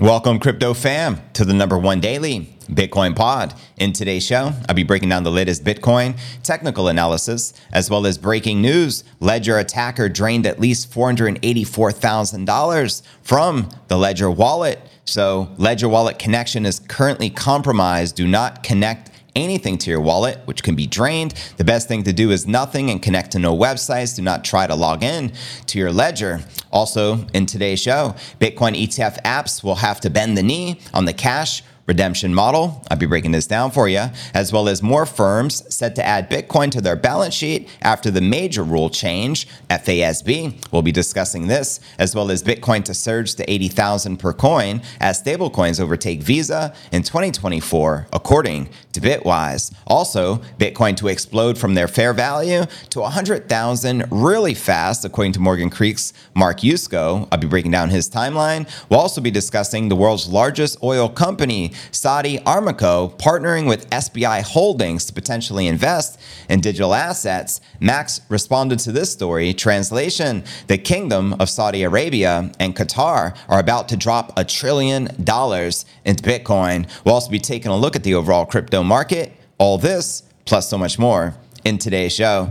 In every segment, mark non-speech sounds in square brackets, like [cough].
Welcome, crypto fam, to the number one daily Bitcoin pod. In today's show, I'll be breaking down the latest Bitcoin, technical analysis, as well as breaking news. Ledger attacker drained at least $484,000 from the Ledger wallet. So, Ledger wallet connection is currently compromised. Do not connect anything to your wallet, which can be drained. The best thing to do is nothing and connect to no websites. Do not try to log in to your ledger. Also, in today's show, Bitcoin ETF apps will have to bend the knee on the cash redemption model. I'll be breaking this down for you, as well as more firms set to add Bitcoin to their balance sheet after the major rule change. FASB We'll be discussing this, as well as Bitcoin to surge to 80,000 per coin as stablecoins overtake Visa in 2024, according to Bitwise. Also, Bitcoin to explode from their fair value to 100,000 really fast, according to Morgan Creek's Mark Yusko. I'll be breaking down his timeline. We'll also be discussing the world's largest oil company Saudi Aramco partnering with SBI Holdings to potentially invest in digital assets. Max responded to this story. Translation The Kingdom of Saudi Arabia and Qatar are about to drop a trillion dollars into Bitcoin. We'll also be taking a look at the overall crypto market. All this, plus so much more, in today's show.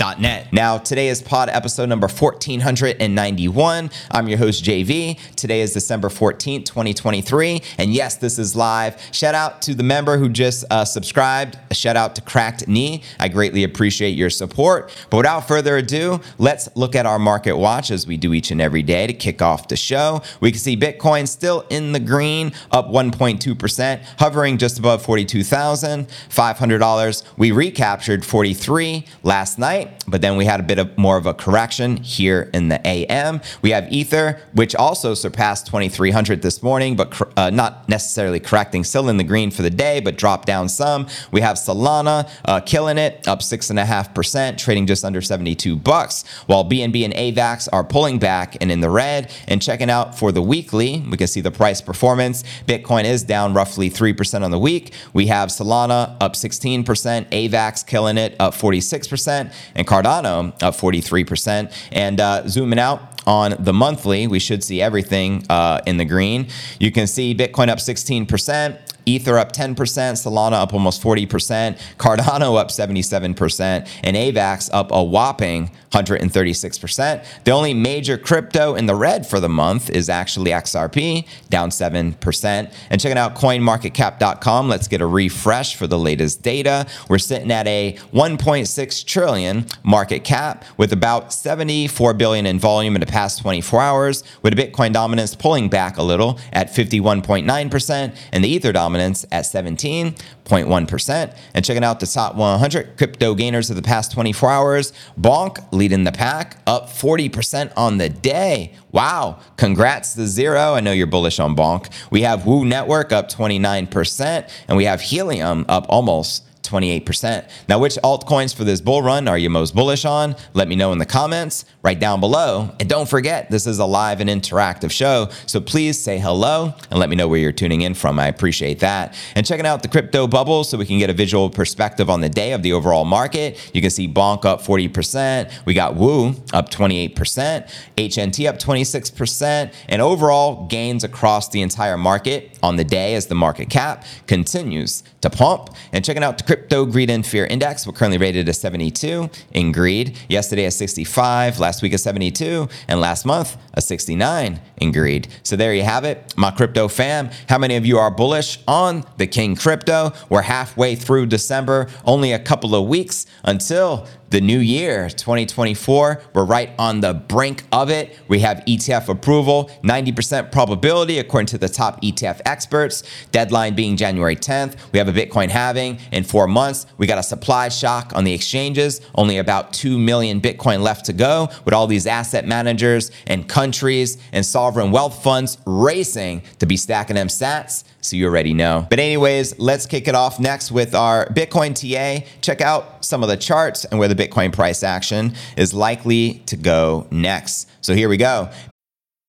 Net. Now, today is pod episode number 1491. I'm your host, JV. Today is December 14th, 2023. And yes, this is live. Shout out to the member who just uh, subscribed. A shout out to Cracked Knee. I greatly appreciate your support. But without further ado, let's look at our market watch as we do each and every day to kick off the show. We can see Bitcoin still in the green, up 1.2%, hovering just above $42,500. We recaptured 43 last night but then we had a bit of more of a correction here in the AM. We have Ether, which also surpassed 2300 this morning, but uh, not necessarily correcting, still in the green for the day, but dropped down some. We have Solana uh, killing it, up six and a half percent, trading just under 72 bucks, while BNB and AVAX are pulling back and in the red. And checking out for the weekly, we can see the price performance. Bitcoin is down roughly 3% on the week. We have Solana up 16%, AVAX killing it, up 46%, and Cardano up 43%. And uh, zooming out on the monthly, we should see everything uh, in the green. You can see Bitcoin up 16%. Ether up 10%, Solana up almost 40%, Cardano up 77%, and AVAX up a whopping 136%. The only major crypto in the red for the month is actually XRP, down 7%. And checking out coinmarketcap.com, let's get a refresh for the latest data. We're sitting at a 1.6 trillion market cap with about 74 billion in volume in the past 24 hours, with Bitcoin dominance pulling back a little at 51.9% and the Ether dominance at 17.1%. And checking out the top 100 crypto gainers of the past 24 hours, Bonk leading the pack, up 40% on the day. Wow. Congrats to Zero. I know you're bullish on Bonk. We have Woo Network up 29%, and we have Helium up almost 28%. Now, which altcoins for this bull run are you most bullish on? Let me know in the comments right down below. And don't forget, this is a live and interactive show. So please say hello and let me know where you're tuning in from. I appreciate that. And checking out the crypto bubble so we can get a visual perspective on the day of the overall market. You can see Bonk up 40%. We got Woo up 28%, HNT up 26%, and overall gains across the entire market on the day as the market cap continues to pump. And checking out the crypto greed and fear index, we're currently rated at 72 in greed. Yesterday at 65, last week at 72, and last month a 69 in greed. So there you have it, my crypto fam. How many of you are bullish on the King Crypto? We're halfway through December, only a couple of weeks until the new year 2024 we're right on the brink of it. We have etf approval 90% probability according to the top etf experts. Deadline being january 10th we have a bitcoin halving in four months. We got a supply shock on the exchanges only about 2 million bitcoin left to go with all these asset managers and countries and sovereign wealth funds racing to be stacking them sats so you already know. But anyways, let's kick it off next with our Bitcoin TA. Check out some of the charts and where the Bitcoin price action is likely to go next. So here we go.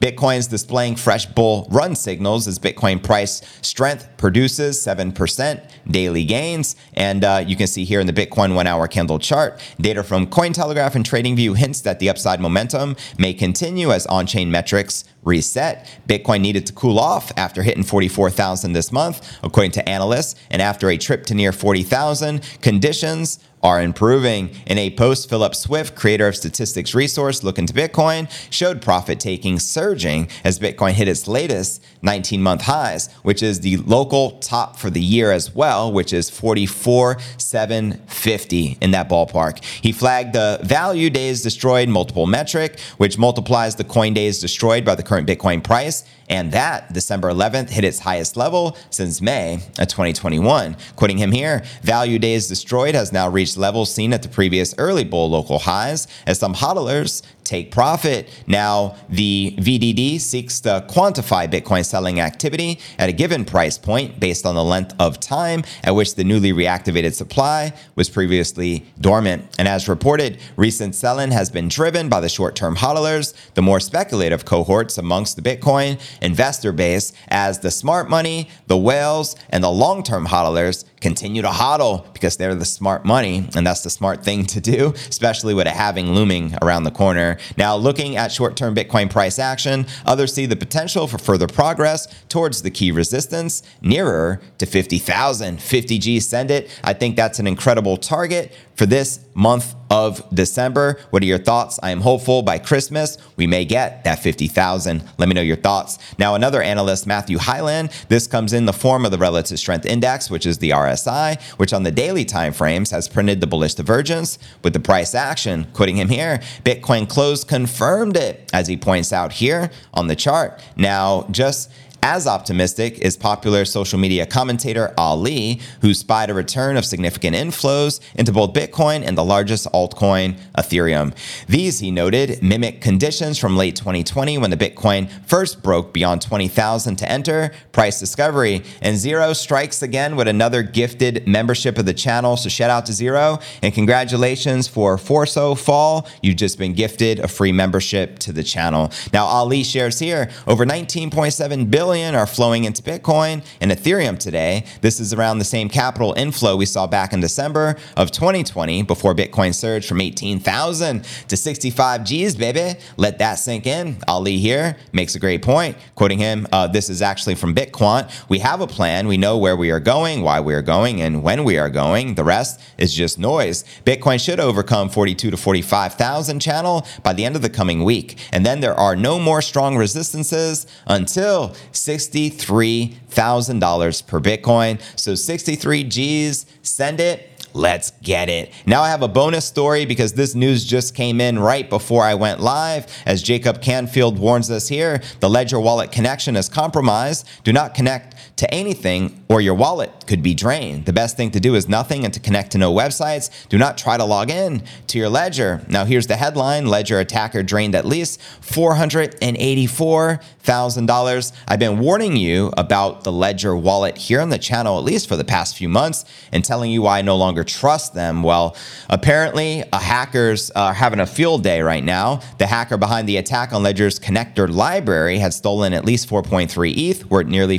Bitcoin's displaying fresh bull run signals as Bitcoin price strength produces 7% daily gains. And uh, you can see here in the Bitcoin one hour candle chart, data from Cointelegraph and TradingView hints that the upside momentum may continue as on chain metrics reset. Bitcoin needed to cool off after hitting 44,000 this month, according to analysts. And after a trip to near 40,000, conditions are improving. In a post, Philip Swift, creator of Statistics Resource, Look into Bitcoin, showed profit taking surging as Bitcoin hit its latest 19 month highs, which is the local top for the year as well, which is 44,750 in that ballpark. He flagged the value days destroyed multiple metric, which multiplies the coin days destroyed by the current Bitcoin price and that December 11th hit its highest level since May of 2021. Quoting him here, value days destroyed has now reached levels seen at the previous early bull local highs as some hodlers take profit. Now, the VDD seeks to quantify Bitcoin selling activity at a given price point based on the length of time at which the newly reactivated supply was previously dormant. And as reported, recent selling has been driven by the short term hodlers, the more speculative cohorts amongst the Bitcoin investor base, as the smart money, the whales, and the long term hodlers continue to hodl because they're the smart money. And that's the smart thing to do, especially with a halving looming around the corner. Now, looking at short term Bitcoin price action, others see the potential for further progress towards the key resistance nearer to 50,000. 50G send it. I think that's an incredible target for this month of December. What are your thoughts? I am hopeful by Christmas we may get that 50,000. Let me know your thoughts. Now, another analyst, Matthew Hyland, this comes in the form of the relative strength index, which is the RSI, which on the daily time frames has printed the bullish divergence with the price action. Quoting him here, Bitcoin close confirmed it, as he points out here on the chart. Now, just as optimistic is popular social media commentator Ali, who spied a return of significant inflows into both Bitcoin and the largest altcoin, Ethereum. These, he noted, mimic conditions from late 2020 when the Bitcoin first broke beyond 20,000 to enter price discovery. And Zero strikes again with another gifted membership of the channel. So shout out to Zero and congratulations for Forso Fall. You've just been gifted a free membership to the channel. Now, Ali shares here over 19.7 billion are flowing into Bitcoin and Ethereum today. This is around the same capital inflow we saw back in December of 2020 before Bitcoin surged from 18,000 to 65 G's, baby. Let that sink in. Ali here makes a great point. Quoting him, uh, this is actually from Bitquant. We have a plan. We know where we are going, why we are going, and when we are going. The rest is just noise. Bitcoin should overcome 42 to 45,000 channel by the end of the coming week. And then there are no more strong resistances until $63,000 per Bitcoin. So 63 G's, send it. Let's get it. Now I have a bonus story because this news just came in right before I went live. As Jacob Canfield warns us here, the Ledger wallet connection is compromised. Do not connect to anything or your wallet could be drained. The best thing to do is nothing and to connect to no websites. Do not try to log in to your Ledger. Now here's the headline Ledger attacker drained at least $484,000. I've been warning you about the Ledger wallet here on the channel, at least for the past few months, and telling you why I no longer trust them. Well, apparently, a hackers are having a field day right now. The hacker behind the attack on Ledger's connector library had stolen at least 4.3 ETH, worth nearly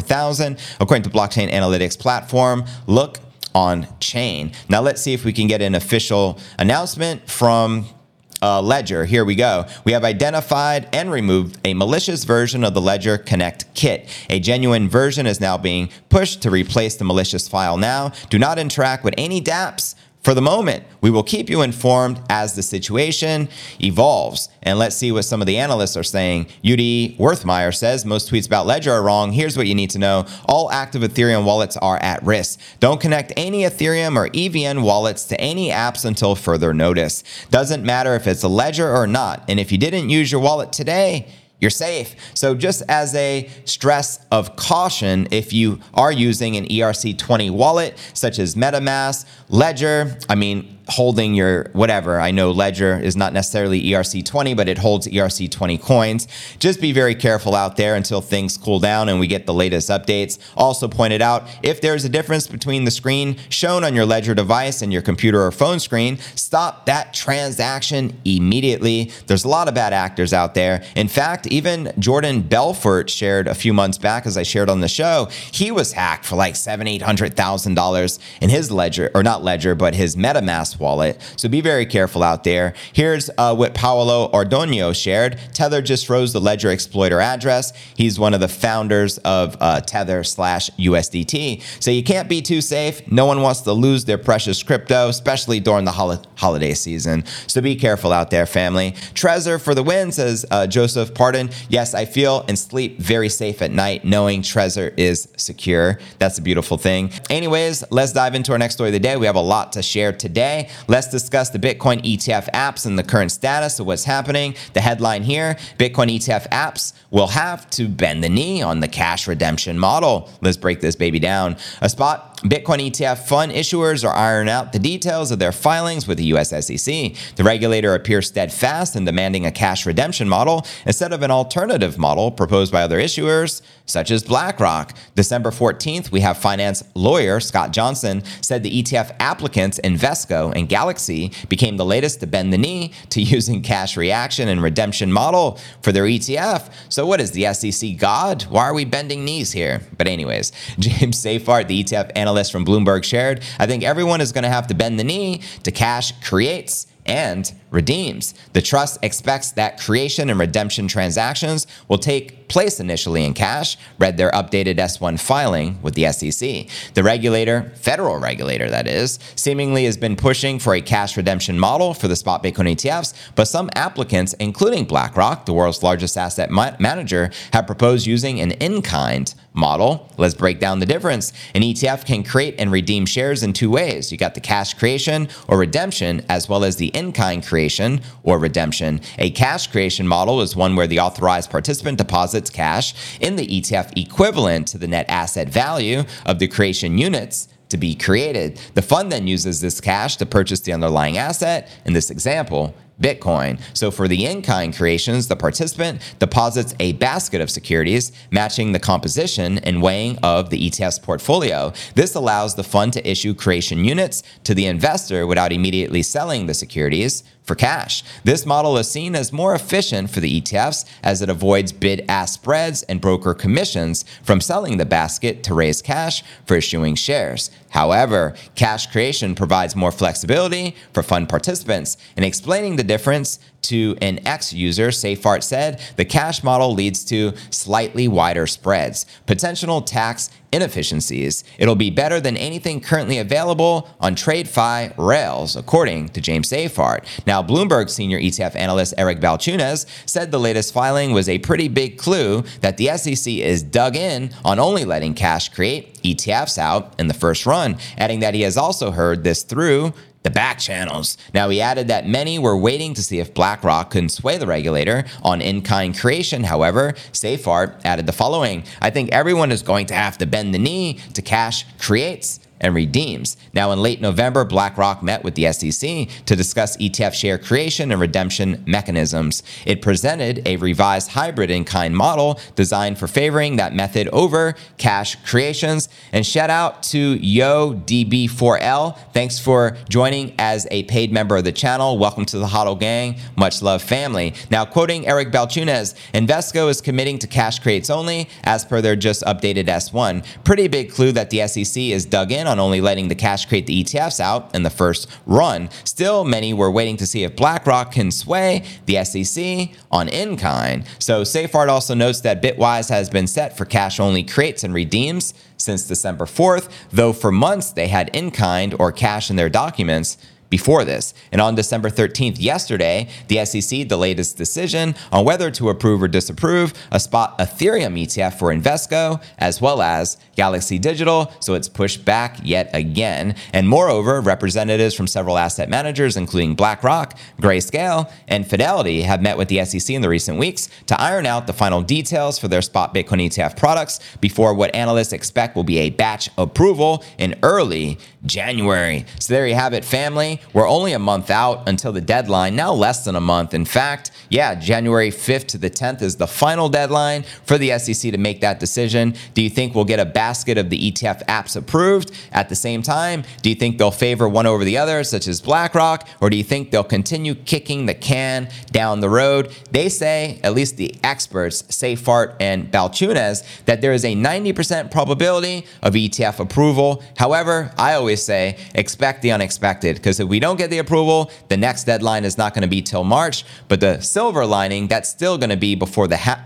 484,000, according to blockchain analytics platform. Look on chain. Now let's see if we can get an official announcement from uh, Ledger. Here we go. We have identified and removed a malicious version of the Ledger Connect kit. A genuine version is now being pushed to replace the malicious file now. Do not interact with any dApps for the moment, we will keep you informed as the situation evolves. And let's see what some of the analysts are saying. UD Worthmeyer says most tweets about Ledger are wrong. Here's what you need to know all active Ethereum wallets are at risk. Don't connect any Ethereum or EVM wallets to any apps until further notice. Doesn't matter if it's a Ledger or not. And if you didn't use your wallet today, you're safe. So, just as a stress of caution, if you are using an ERC20 wallet, such as MetaMask, Ledger, I mean, holding your whatever. I know Ledger is not necessarily ERC20, but it holds ERC20 coins. Just be very careful out there until things cool down and we get the latest updates. Also pointed out if there's a difference between the screen shown on your Ledger device and your computer or phone screen, stop that transaction immediately. There's a lot of bad actors out there. In fact, even Jordan Belfort shared a few months back, as I shared on the show, he was hacked for like seven, eight hundred thousand dollars in his Ledger, or not Ledger, but his MetaMask wallet. So be very careful out there. Here's uh, what Paolo Ardoino shared. Tether just froze the Ledger exploiter address. He's one of the founders of uh, Tether slash USDT. So you can't be too safe. No one wants to lose their precious crypto, especially during the hol- holiday season. So be careful out there, family. Trezor for the win, says uh, Joseph Pardon. Yes, I feel and sleep very safe at night knowing Trezor is secure. That's a beautiful thing. Anyways, let's dive into our next story of the day. We have a lot to share today. Let's discuss the Bitcoin ETF apps and the current status of what's happening. The headline here Bitcoin ETF apps will have to bend the knee on the cash redemption model. Let's break this baby down. A spot Bitcoin ETF fund issuers are ironing out the details of their filings with the US SEC. The regulator appears steadfast in demanding a cash redemption model instead of an alternative model proposed by other issuers, such as BlackRock. December 14th, we have finance lawyer Scott Johnson said the ETF applicants Invesco and Galaxy became the latest to bend the knee to [laughs] using cash reaction and redemption model for their ETF. So what is the SEC God? Why are we bending knees here? But anyways, [laughs] James Seyffart, the ETF analyst from Bloomberg shared, I think everyone is going to have to bend the knee to cash creates and redeems. The trust expects that creation and redemption transactions will take initially in cash, read their updated S1 filing with the SEC. The regulator, federal regulator that is, seemingly has been pushing for a cash redemption model for the spot Bitcoin ETFs, but some applicants, including BlackRock, the world's largest asset ma- manager, have proposed using an in kind model. Let's break down the difference. An ETF can create and redeem shares in two ways. You got the cash creation or redemption, as well as the in kind creation or redemption. A cash creation model is one where the authorized participant deposits cash in the ETF equivalent to the net asset value of the creation units to be created. The fund then uses this cash to purchase the underlying asset. In this example, Bitcoin. So for the in kind creations, the participant deposits a basket of securities matching the composition and weighing of the ETF's portfolio. This allows the fund to issue creation units to the investor without immediately selling the securities for cash. This model is seen as more efficient for the ETFs as it avoids bid ask spreads and broker commissions from selling the basket to raise cash for issuing shares. However, cash creation provides more flexibility for fund participants. In explaining the the difference to an X user, Seyffart said, the cash model leads to slightly wider spreads, potential tax inefficiencies. It'll be better than anything currently available on TradFi rails, according to James Seyffart. Now, Bloomberg senior ETF analyst Eric Balchunas said the latest filing was a pretty big clue that the SEC is dug in on only letting cash create ETFs out in the first run, adding that he has also heard this through the back channels. Now, he added that many were waiting to see if BlackRock could sway the regulator on in kind creation. However, Seyffart added the following I think everyone is going to have to bend the knee to cash creates and redeems. Now, in late November, BlackRock met with the SEC to discuss ETF share creation and redemption mechanisms. It presented a revised hybrid in kind model designed for favoring that method over cash creations. And shout out to Yo DB4L. Thanks for joining as a paid member of the channel. Welcome to the HODL gang. Much love, family. Now, quoting Eric Balchunas, Invesco is committing to cash creates only as per their just updated S1. Pretty big clue that the SEC is dug in on on only letting the cash create the ETFs out in the first run. Still, many were waiting to see if BlackRock can sway the SEC on in kind. So, Seyffart also notes that Bitwise has been set for cash only creates and redeems since December 4th, though for months they had in kind or cash in their documents before this. And on December 13th, yesterday, the SEC delayed its decision on whether to approve or disapprove a spot Ethereum ETF for Invesco, as well as Galaxy Digital, so it's pushed back yet again. And moreover, representatives from several asset managers, including BlackRock, Grayscale, and Fidelity, have met with the SEC in the recent weeks to iron out the final details for their spot Bitcoin ETF products before what analysts expect will be a batch approval in early January. So there you have it, family. We're only a month out until the deadline, now less than a month. In fact, yeah, January 5th to the 10th is the final deadline for the SEC to make that decision. Do you think we'll get a basket of the ETF apps approved at the same time? Do you think they'll favor one over the other, such as BlackRock, or do you think they'll continue kicking the can down the road? They say, at least the experts, Seyffart and Balchunas, that there is a 90% probability of ETF approval. However, I always say expect the unexpected because if we don't get the approval, the next deadline is not going to be till March. But the silver lining, that's still going to be before the ha-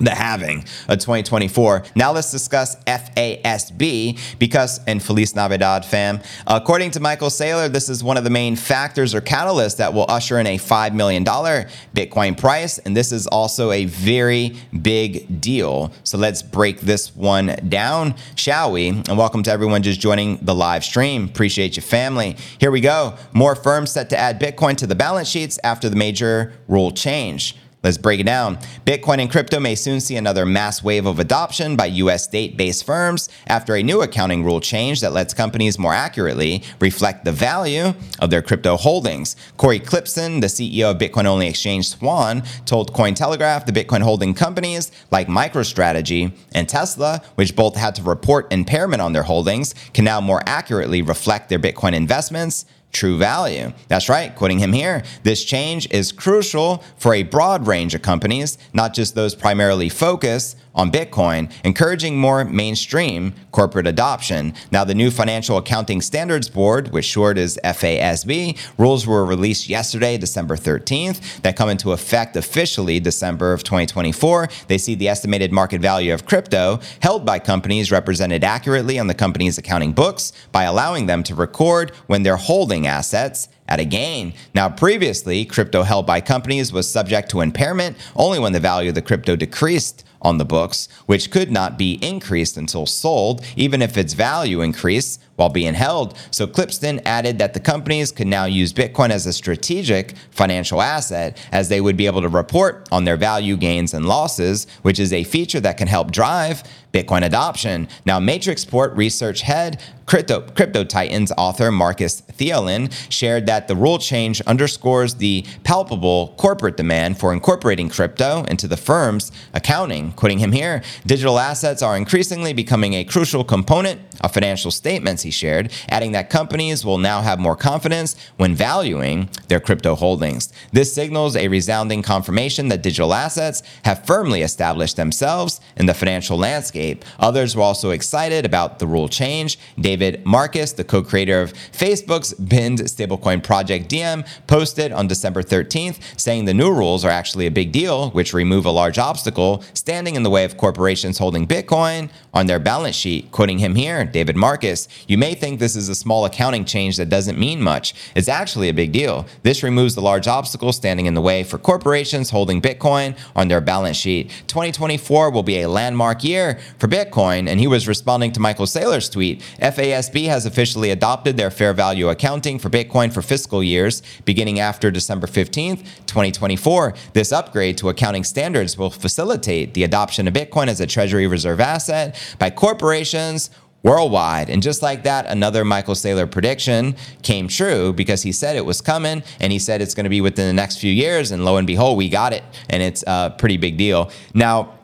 the halving of 2024. Now let's discuss FASB because, and Feliz Navidad, fam. According to Michael Saylor, this is one of the main factors or catalysts that will usher in a $5 million Bitcoin price. And this is also a very big deal. So let's break this one down, shall we? And welcome to everyone just joining the live stream. Appreciate you, family. Here we go. More firms set to add Bitcoin to the balance sheets after the major rule change. Let's break it down. Bitcoin and crypto may soon see another mass wave of adoption by US state based firms after a new accounting rule change that lets companies more accurately reflect the value of their crypto holdings. Cory Klippsten, the CEO of Bitcoin only exchange Swan, told Cointelegraph the Bitcoin holding companies like MicroStrategy and Tesla, which both had to report impairment on their holdings, can now more accurately reflect their Bitcoin investments true value. That's right, quoting him here. This change is crucial for a broad range of companies, not just those primarily focused on Bitcoin, encouraging more mainstream corporate adoption. Now, the new Financial Accounting Standards Board, which short is FASB, rules were released yesterday, December 13th, that come into effect officially December of 2024. They see the estimated market value of crypto held by companies represented accurately on the company's accounting books by allowing them to record when they're holding assets at a gain. Now, previously, crypto held by companies was subject to impairment only when the value of the crypto decreased on the books, which could not be increased until sold, even if its value increased while being held. So Klippsten added that the companies could now use Bitcoin as a strategic financial asset as they would be able to report on their value gains and losses, which is a feature that can help drive Bitcoin adoption. Now, Matrixport research head, Crypto, Crypto Titans author Marcus Thielen shared that the rule change underscores the palpable corporate demand for incorporating crypto into the firm's accounting. Quoting him here, digital assets are increasingly becoming a crucial component of financial statements, he shared, adding that companies will now have more confidence when valuing their crypto holdings. This signals a resounding confirmation that digital assets have firmly established themselves in the financial landscape. Others were also excited about the rule change. David Marcus, the co creator of Facebook's binned stablecoin project Diem, posted on December 13th saying the new rules are actually a big deal, which remove a large obstacle in the way of corporations holding Bitcoin on their balance sheet. Quoting him here, David Marcus, you may think this is a small accounting change that doesn't mean much. It's actually a big deal. This removes the large obstacle standing in the way for corporations holding Bitcoin on their balance sheet. 2024 will be a landmark year for Bitcoin, and he was responding to Michael Saylor's tweet. FASB has officially adopted their fair value accounting for Bitcoin for fiscal years beginning after December 15th, 2024. This upgrade to accounting standards will facilitate the adoption of Bitcoin as a Treasury reserve asset by corporations worldwide. And just like that, another Michael Saylor prediction came true because he said it was coming and he said it's going to be within the next few years. And lo and behold, we got it. And it's a pretty big deal. Now,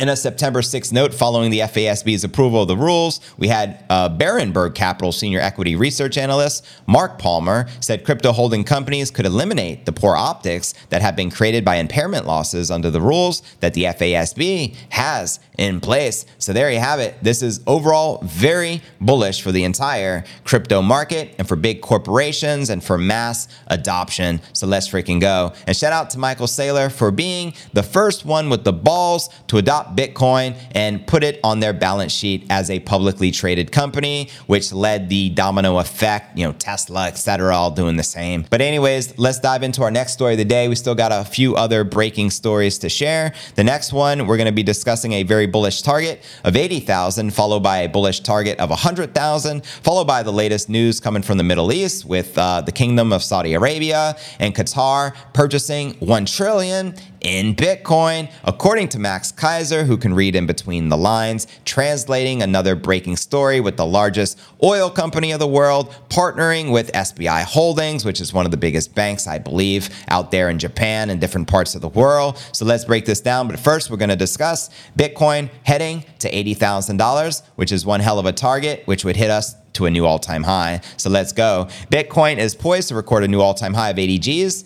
in a September 6th note following the FASB's approval of the rules, we had uh, Berenberg Capital senior equity research analyst Mark Palmer said crypto holding companies could eliminate the poor optics that have been created by impairment losses under the rules that the FASB has in place. So there you have it. This is overall very bullish for the entire crypto market and for big corporations and for mass adoption. So let's freaking go. And shout out to Michael Saylor for being the first one with the balls to adopt Bitcoin and put it on their balance sheet as a publicly traded company, which led the domino effect, you know, Tesla, etc., all doing the same. But, anyways, let's dive into our next story of the day. We still got a few other breaking stories to share. The next one, we're going to be discussing a very bullish target of 80,000, followed by a bullish target of 100,000, followed by the latest news coming from the Middle East with uh, the Kingdom of Saudi Arabia and Qatar purchasing 1 trillion in Bitcoin, according to Max Keiser, who can read in between the lines, translating another breaking story with the largest oil company of the world, partnering with SBI Holdings, which is one of the biggest banks, I believe, out there in Japan and different parts of the world. So let's break this down. But first, we're going to discuss Bitcoin heading to $80,000, which is one hell of a target, which would hit us to a new all time high. So let's go. Bitcoin is poised to record a new all time high of 80 Gs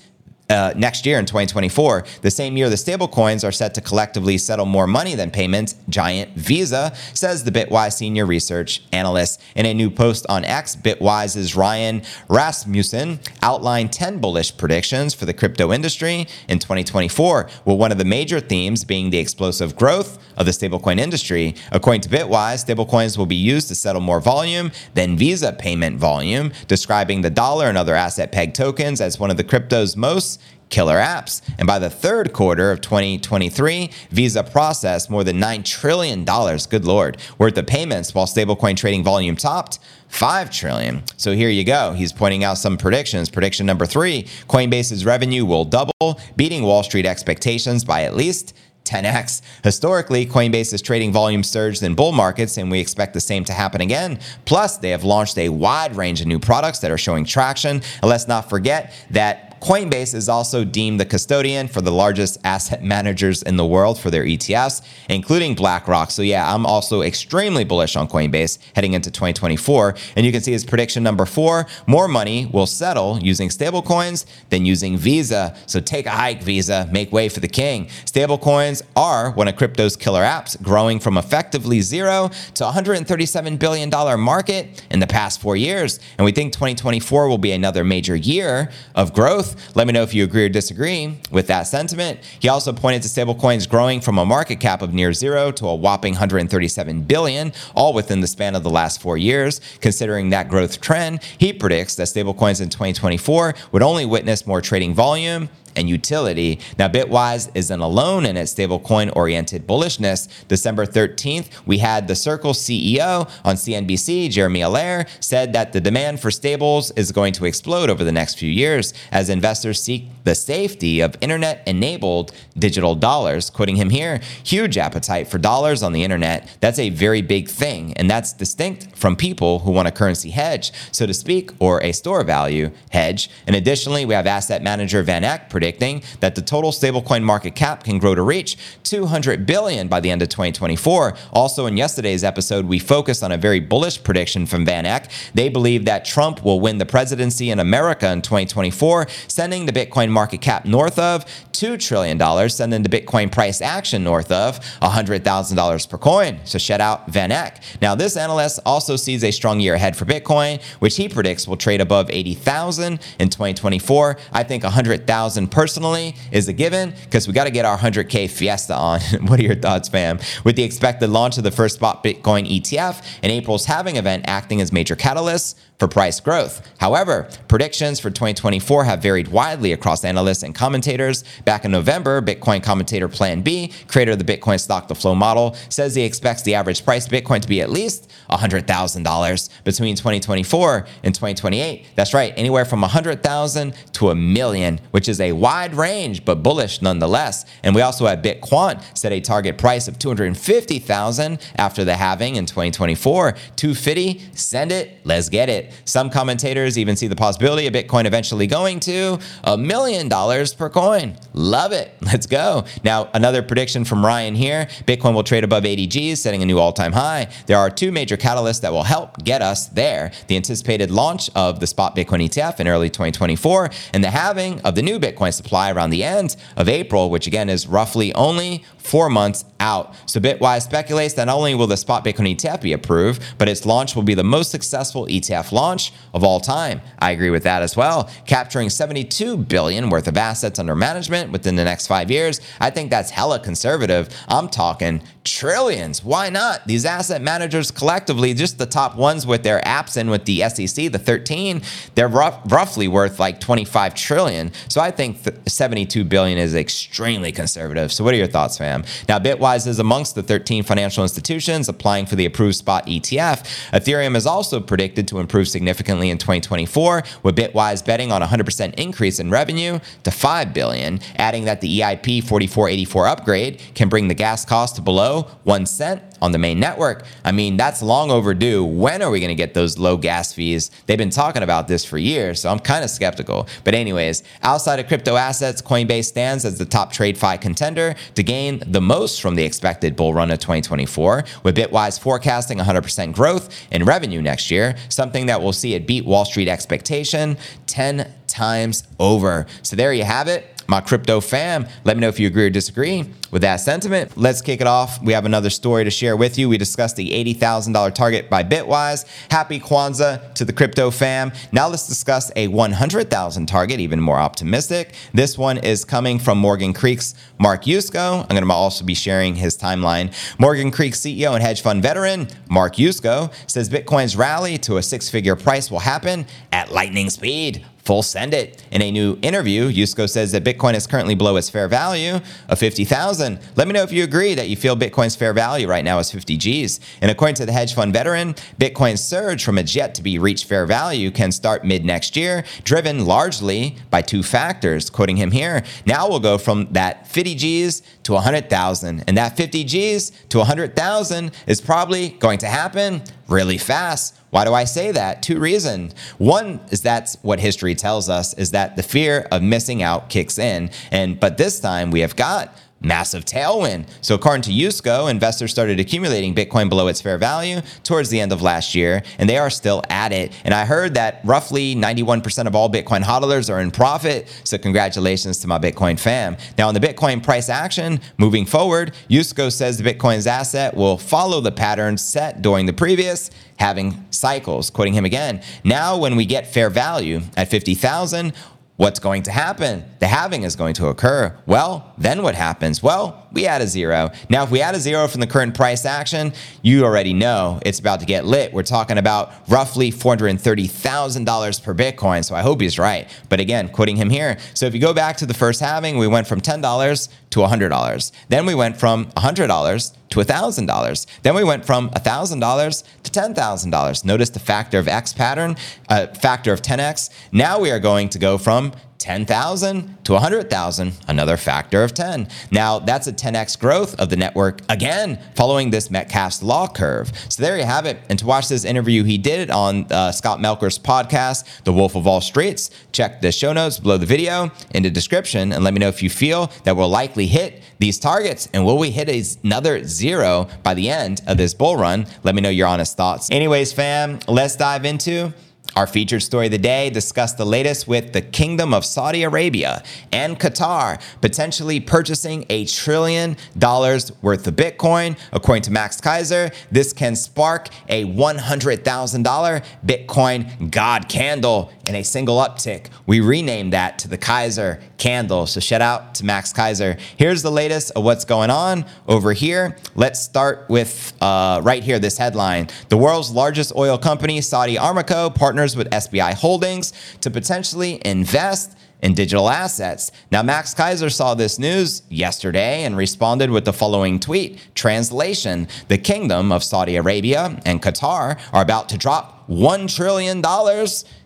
uh, next year in 2024. The same year, the stablecoins are set to collectively settle more money than payments giant Visa, says the Bitwise senior research analyst. In a new post on X, Bitwise's Ryan Rasmussen outlined 10 bullish predictions for the crypto industry in 2024, with one of the major themes being the explosive growth of the stablecoin industry. According to Bitwise, stablecoins will be used to settle more volume than Visa payment volume, describing the dollar and other asset peg tokens as one of the crypto's most killer apps. And by the third quarter of 2023, Visa processed more than $9 trillion, good lord, worth of payments while stablecoin trading volume topped 5 trillion. So here you go. He's pointing out some predictions. Prediction number 3, Coinbase's revenue will double, beating Wall Street expectations by at least 10x. Historically, Coinbase's trading volume surged in bull markets, and we expect the same to happen again. Plus, they have launched a wide range of new products that are showing traction. And let's not forget that Coinbase is also deemed the custodian for the largest asset managers in the world for their ETFs, including BlackRock. So, yeah, I'm also extremely bullish on Coinbase heading into 2024. And you can see his prediction number four more money will settle using stablecoins than using Visa. So, take a hike, Visa, make way for the king. Stablecoins are one of crypto's killer apps, growing from effectively zero to $137 billion market in the past four years. And we think 2024 will be another major year of growth let me know if you agree or disagree with that sentiment. He also pointed to stablecoins growing from a market cap of near zero to a whopping 137 billion, all within the span of the last four years. Considering that growth trend, he predicts that stablecoins in 2024 would only witness more trading volume and utility. Now, Bitwise isn't alone in its stablecoin oriented bullishness. December 13th, we had the Circle CEO on CNBC, Jeremy Allaire, said that the demand for stables is going to explode over the next few years as investors seek the safety of internet enabled digital dollars. Quoting him here, huge appetite for dollars on the internet. That's a very big thing, and that's distinct from people who want a currency hedge, so to speak, or a store value hedge. And additionally, we have asset manager Van Eck predicting predicting that the total stablecoin market cap can grow to reach 200 billion by the end of 2024. Also, in yesterday's episode, we focused on a very bullish prediction from Van Eck. They believe that Trump will win the presidency in America in 2024, sending the Bitcoin market cap north of $2 trillion, sending the Bitcoin price action north of $100,000 per coin. So shout out Van Eck. Now, this analyst also sees a strong year ahead for Bitcoin, which he predicts will trade above 80,000 in 2024. I think 100,000 personally is a given because we got to get our 100K Fiesta on. [laughs] what are your thoughts, fam? With the expected launch of the first spot Bitcoin ETF and April's halving event acting as major catalysts, for price growth. However, predictions for 2024 have varied widely across analysts and commentators. Back in November, Bitcoin commentator Plan B, creator of the Bitcoin stock to flow model, says he expects the average price of Bitcoin to be at least $100,000 between 2024 and 2028. That's right, anywhere from 100,000 to a million, which is a wide range but bullish nonetheless. And we also have Bitquant set a target price of 250,000 after the halving in 2024. 250, send it, let's get it. Some commentators even see the possibility of Bitcoin eventually going to a million dollars per coin. Love it. [laughs] Let's go. Now, another prediction from Ryan here Bitcoin will trade above 80 G's, setting a new all time high. There are two major catalysts that will help get us there the anticipated launch of the spot Bitcoin ETF in early 2024, and the halving of the new Bitcoin supply around the end of April, which again is roughly only four months out. So Bitwise speculates that not only will the spot Bitcoin ETF be approved, but its launch will be the most successful ETF launch of all time. I agree with that as well. Capturing 72 billion worth of assets under management within the next five years. I think that's hella conservative. I'm talking trillions. Why not? These asset managers collectively, just the top ones with their apps and with the SEC, the 13, they're rough, roughly worth like 25 trillion. So I think 72 billion is extremely conservative. So what are your thoughts, fam? Now, Bitwise is amongst the 13 financial institutions applying for the approved spot ETF. Ethereum is also predicted to improve significantly in 2024, with Bitwise betting on 100% increase in revenue to 5 billion, adding that the EIP 4484 upgrade can bring the gas cost to below 1 cent on the main network. I mean, that's long overdue. When are we going to get those low gas fees? They've been talking about this for years, so I'm kind of skeptical. But, anyways, outside of crypto assets, Coinbase stands as the top TradFi contender to gain the most from the expected bull run of 2024, with Bitwise forecasting 100% growth in revenue next year, something that we'll see it beat Wall Street expectation 10 times over. So, there you have it my crypto fam. Let me know if you agree or disagree with that sentiment. Let's kick it off. We have another story to share with you. We discussed the $80,000 target by Bitwise. Happy Kwanzaa to the crypto fam. Now let's discuss a 100,000 target, even more optimistic. This one is coming from Morgan Creek's Mark Yusko. I'm going to also be sharing his timeline. Morgan Creek CEO and hedge fund veteran Mark Yusko says Bitcoin's rally to a six-figure price will happen at lightning speed full send it. In a new interview, Yusko says that Bitcoin is currently below its fair value of 50,000. Let me know if you agree that you feel Bitcoin's fair value right now is 50 G's. And according to the hedge fund veteran, Bitcoin's surge from its yet to be reached fair value can start mid next year, driven largely by two factors. Quoting him here, now we'll go from that 50 G's to 100,000. And that 50 G's to 100,000 is probably going to happen really fast. Why do I say that? Two reasons. One is that's what history tells us is that the fear of missing out kicks in. And but this time we have got massive tailwind. So, according to Yusko, investors started accumulating Bitcoin below its fair value towards the end of last year, and they are still at it. And I heard that roughly 91% of all Bitcoin hodlers are in profit. So, congratulations to my Bitcoin fam. Now, on the Bitcoin price action moving forward, Yusko says the Bitcoin's asset will follow the pattern set during the previous having cycles. Quoting him again, now when we get fair value at 50,000, What's going to happen? The halving is going to occur. Well, then what happens? Well, we add a zero. Now, if we add a zero from the current price action, you already know it's about to get lit. We're talking about roughly $430,000 per Bitcoin. So I hope he's right. But again, quoting him here. So if you go back to the first halving, we went from $10 to $100. Then we went from $100 to $1,000. Then we went from $1,000 to $10,000. Notice the factor of X pattern, uh, factor of 10X. Now we are going to go from 10,000 to 100,000, another factor of 10. Now, that's a 10x growth of the network, again, following this Metcalfe's Law curve. So there you have it. And to watch this interview he did it on uh, Scott Melker's podcast, The Wolf of All Streets, check the show notes below the video in the description and let me know if you feel that we'll likely hit these targets and will we hit another zero by the end of this bull run? Let me know your honest thoughts. Anyways, fam, let's dive into our featured story of the day discussed the latest with the Kingdom of Saudi Arabia and Qatar potentially purchasing a trillion dollars worth of Bitcoin. According to Max Keiser, this can spark a $100,000 Bitcoin God candle in a single uptick. We renamed that to the Keiser candle. So shout out to Max Keiser. Here's the latest of what's going on over here. Let's start with uh, right here this headline The world's largest oil company, Saudi partners partners with SBI Holdings to potentially invest in digital assets. Now, Max Keiser saw this news yesterday and responded with the following tweet Translation The Kingdom of Saudi Arabia and Qatar are about to drop $1 trillion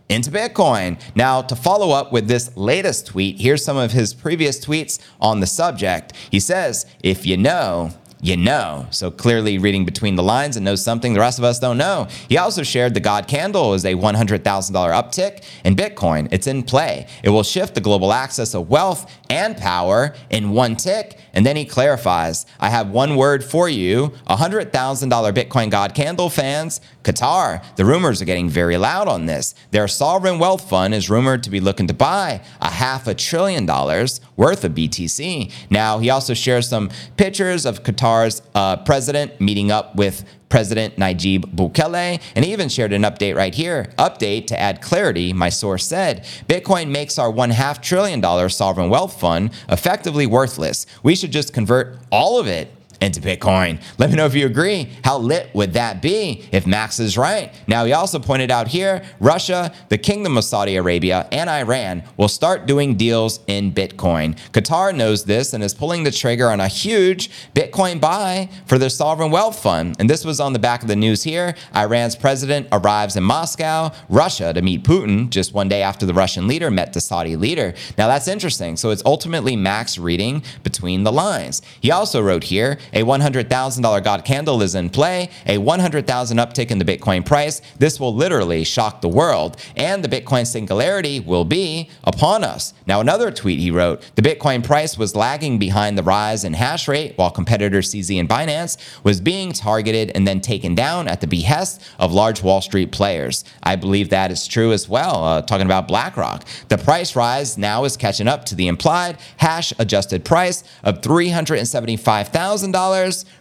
into Bitcoin. Now, to follow up with this latest tweet, here's some of his previous tweets on the subject. He says, If you know, you know. So clearly reading between the lines and knows something the rest of us don't know. He also shared the God candle is a $100,000 uptick in Bitcoin. It's in play. It will shift the global access of wealth and power in one tick. And then he clarifies I have one word for you $100,000 Bitcoin God candle fans. Qatar. The rumors are getting very loud on this. Their sovereign wealth fund is rumored to be looking to buy a half a trillion dollars worth of BTC. Now, he also shares some pictures of Qatar's uh, president meeting up with President Nayib Bukele, and he even shared an update right here. Update to add clarity, my source said Bitcoin makes our one half trillion dollar sovereign wealth fund effectively worthless. We should just convert all of it into Bitcoin. Let me know if you agree. How lit would that be if Max is right? Now, he also pointed out here Russia, the Kingdom of Saudi Arabia, and Iran will start doing deals in Bitcoin. Qatar knows this and is pulling the trigger on a huge Bitcoin buy for their sovereign wealth fund. And this was on the back of the news here. Iran's president arrives in Moscow, Russia, to meet Putin just one day after the Russian leader met the Saudi leader. Now, that's interesting. So it's ultimately Max reading between the lines. He also wrote here, a $100,000 God candle is in play, a 100,000 uptick in the Bitcoin price. This will literally shock the world, and the Bitcoin singularity will be upon us. Now, another tweet he wrote the Bitcoin price was lagging behind the rise in hash rate while competitor CZ and Binance was being targeted and then taken down at the behest of large Wall Street players. I believe that is true as well. Uh, talking about BlackRock, the price rise now is catching up to the implied hash adjusted price of $375,000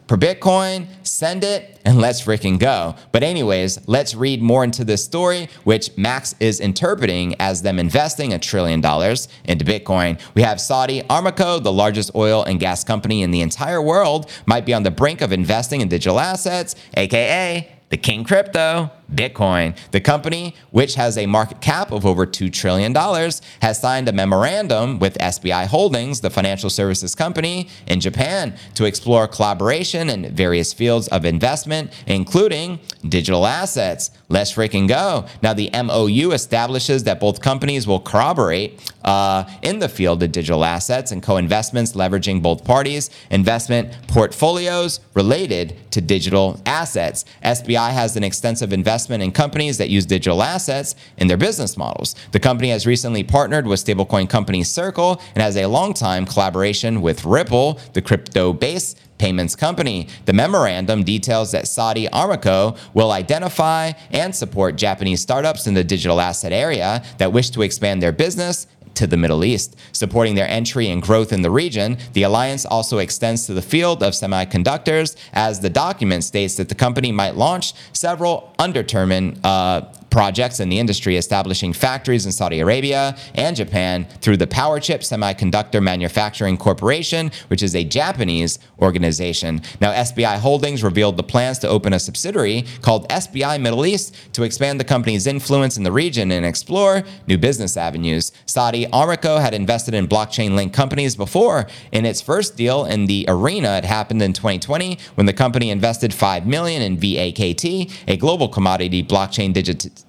per Bitcoin. Send it and let's freaking go. But, anyways, let's read more into this story, which Max is interpreting as them investing a trillion dollars into Bitcoin. We have Saudi Aramco, the largest oil and gas company in the entire world, might be on the brink of investing in digital assets, aka the king crypto. Bitcoin. The company, which has a market cap of over $2 trillion, has signed a memorandum with SBI Holdings, the financial services company in Japan, to explore collaboration in various fields of investment, including digital assets. Let's freaking go. Now, the MOU establishes that both companies will corroborate uh, in the field of digital assets and co investments, leveraging both parties' investment portfolios related to digital assets. SBI has an extensive investment investment in companies that use digital assets in their business models. The company has recently partnered with stablecoin company Circle and has a long-time collaboration with Ripple, the crypto-based payments company. The memorandum details that Saudi Aramco will identify and support Japanese startups in the digital asset area that wish to expand their business to the Middle East. Supporting their entry and growth in the region, the alliance also extends to the field of semiconductors, as the document states that the company might launch several undetermined uh, projects in the industry establishing factories in Saudi Arabia and Japan through the Powerchip Semiconductor Manufacturing Corporation, which is a Japanese organization. Now, SBI Holdings revealed the plans to open a subsidiary called SBI Middle East to expand the company's influence in the region and explore new business avenues. Saudi Aramco had invested in blockchain linked companies before. In its first deal in the arena, it happened in 2020 when the company invested 5 million in VAKT, a global commodity blockchain digit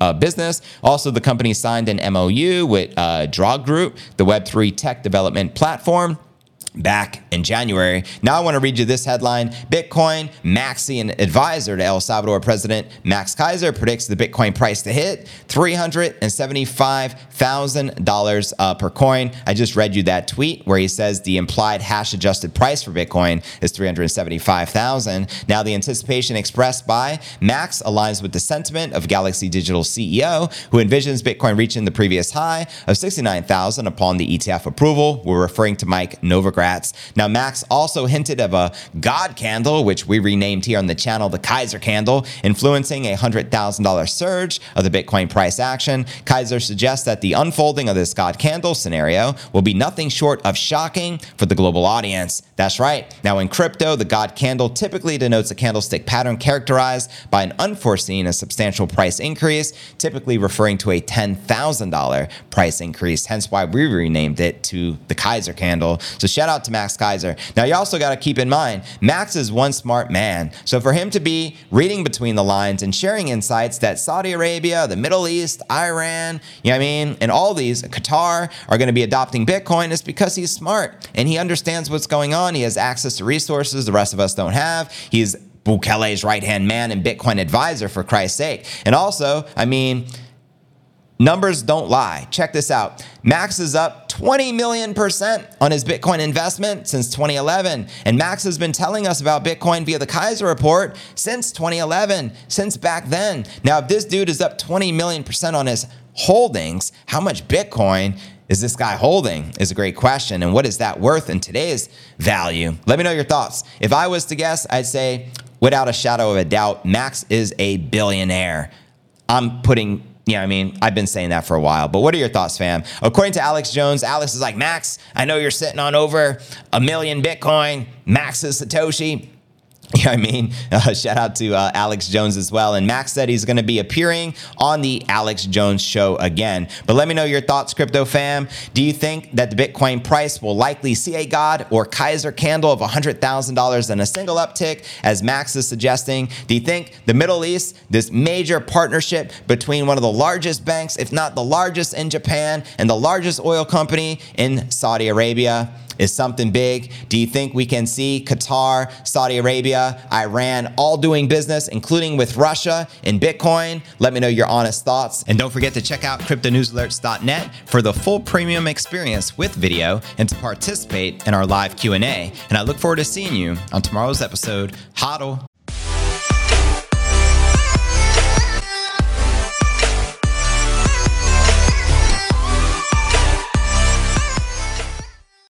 uh, business. Also, the company signed an MOU with uh, Draw Group, the Web3 tech development platform back in January. Now I want to read you this headline. Bitcoin Maxi, an advisor to El Salvador President Max Keiser, predicts the Bitcoin price to hit $375,000 uh, per coin. I just read you that tweet where he says the implied hash adjusted price for Bitcoin is $375,000. Now the anticipation expressed by Max aligns with the sentiment of Galaxy Digital CEO, who envisions Bitcoin reaching the previous high of $69,000 upon the ETF approval. We're referring to Mike Novogratz now, Max also hinted of a God candle, which we renamed here on the channel the Keiser candle, influencing a $100,000 surge of the Bitcoin price action. Keiser suggests that the unfolding of this God candle scenario will be nothing short of shocking for the global audience. That's right. Now, in crypto, the God candle typically denotes a candlestick pattern characterized by an unforeseen and substantial price increase, typically referring to a $10,000 price increase, hence why we renamed it to the Keiser candle. So, shout out to Max Keiser. Now, you also got to keep in mind, Max is one smart man. So, for him to be reading between the lines and sharing insights that Saudi Arabia, the Middle East, Iran, you know what I mean, and all these, Qatar, are going to be adopting Bitcoin is because he's smart and he understands what's going on. He has access to resources the rest of us don't have. He's Bukele's right hand man and Bitcoin advisor, for Christ's sake. And also, I mean, Numbers don't lie. Check this out. Max is up 20 million percent on his Bitcoin investment since 2011. And Max has been telling us about Bitcoin via the Keiser report since 2011, since back then. Now, if this dude is up 20 million percent on his holdings, how much Bitcoin is this guy holding? Is a great question. And what is that worth in today's value? Let me know your thoughts. If I was to guess, I'd say, without a shadow of a doubt, Max is a billionaire. I'm putting yeah, I mean, I've been saying that for a while, but what are your thoughts, fam? According to Alex Jones, Alex is like, Max, I know you're sitting on over a million Bitcoin. Max is Satoshi. [laughs] You know I mean? Uh, shout out to uh, Alex Jones as well. And Max said he's going to be appearing on the Alex Jones show again. But let me know your thoughts, crypto fam. Do you think that the Bitcoin price will likely see a God or Keiser candle of $100,000 and a single uptick, as Max is suggesting? Do you think the Middle East, this major partnership between one of the largest banks, if not the largest in Japan, and the largest oil company in Saudi Arabia, is something big? Do you think we can see Qatar, Saudi Arabia, Iran all doing business, including with Russia in Bitcoin? Let me know your honest thoughts. And don't forget to check out cryptonewsalerts.net for the full premium experience with video and to participate in our live Q&A. And I look forward to seeing you on tomorrow's episode. Hodl.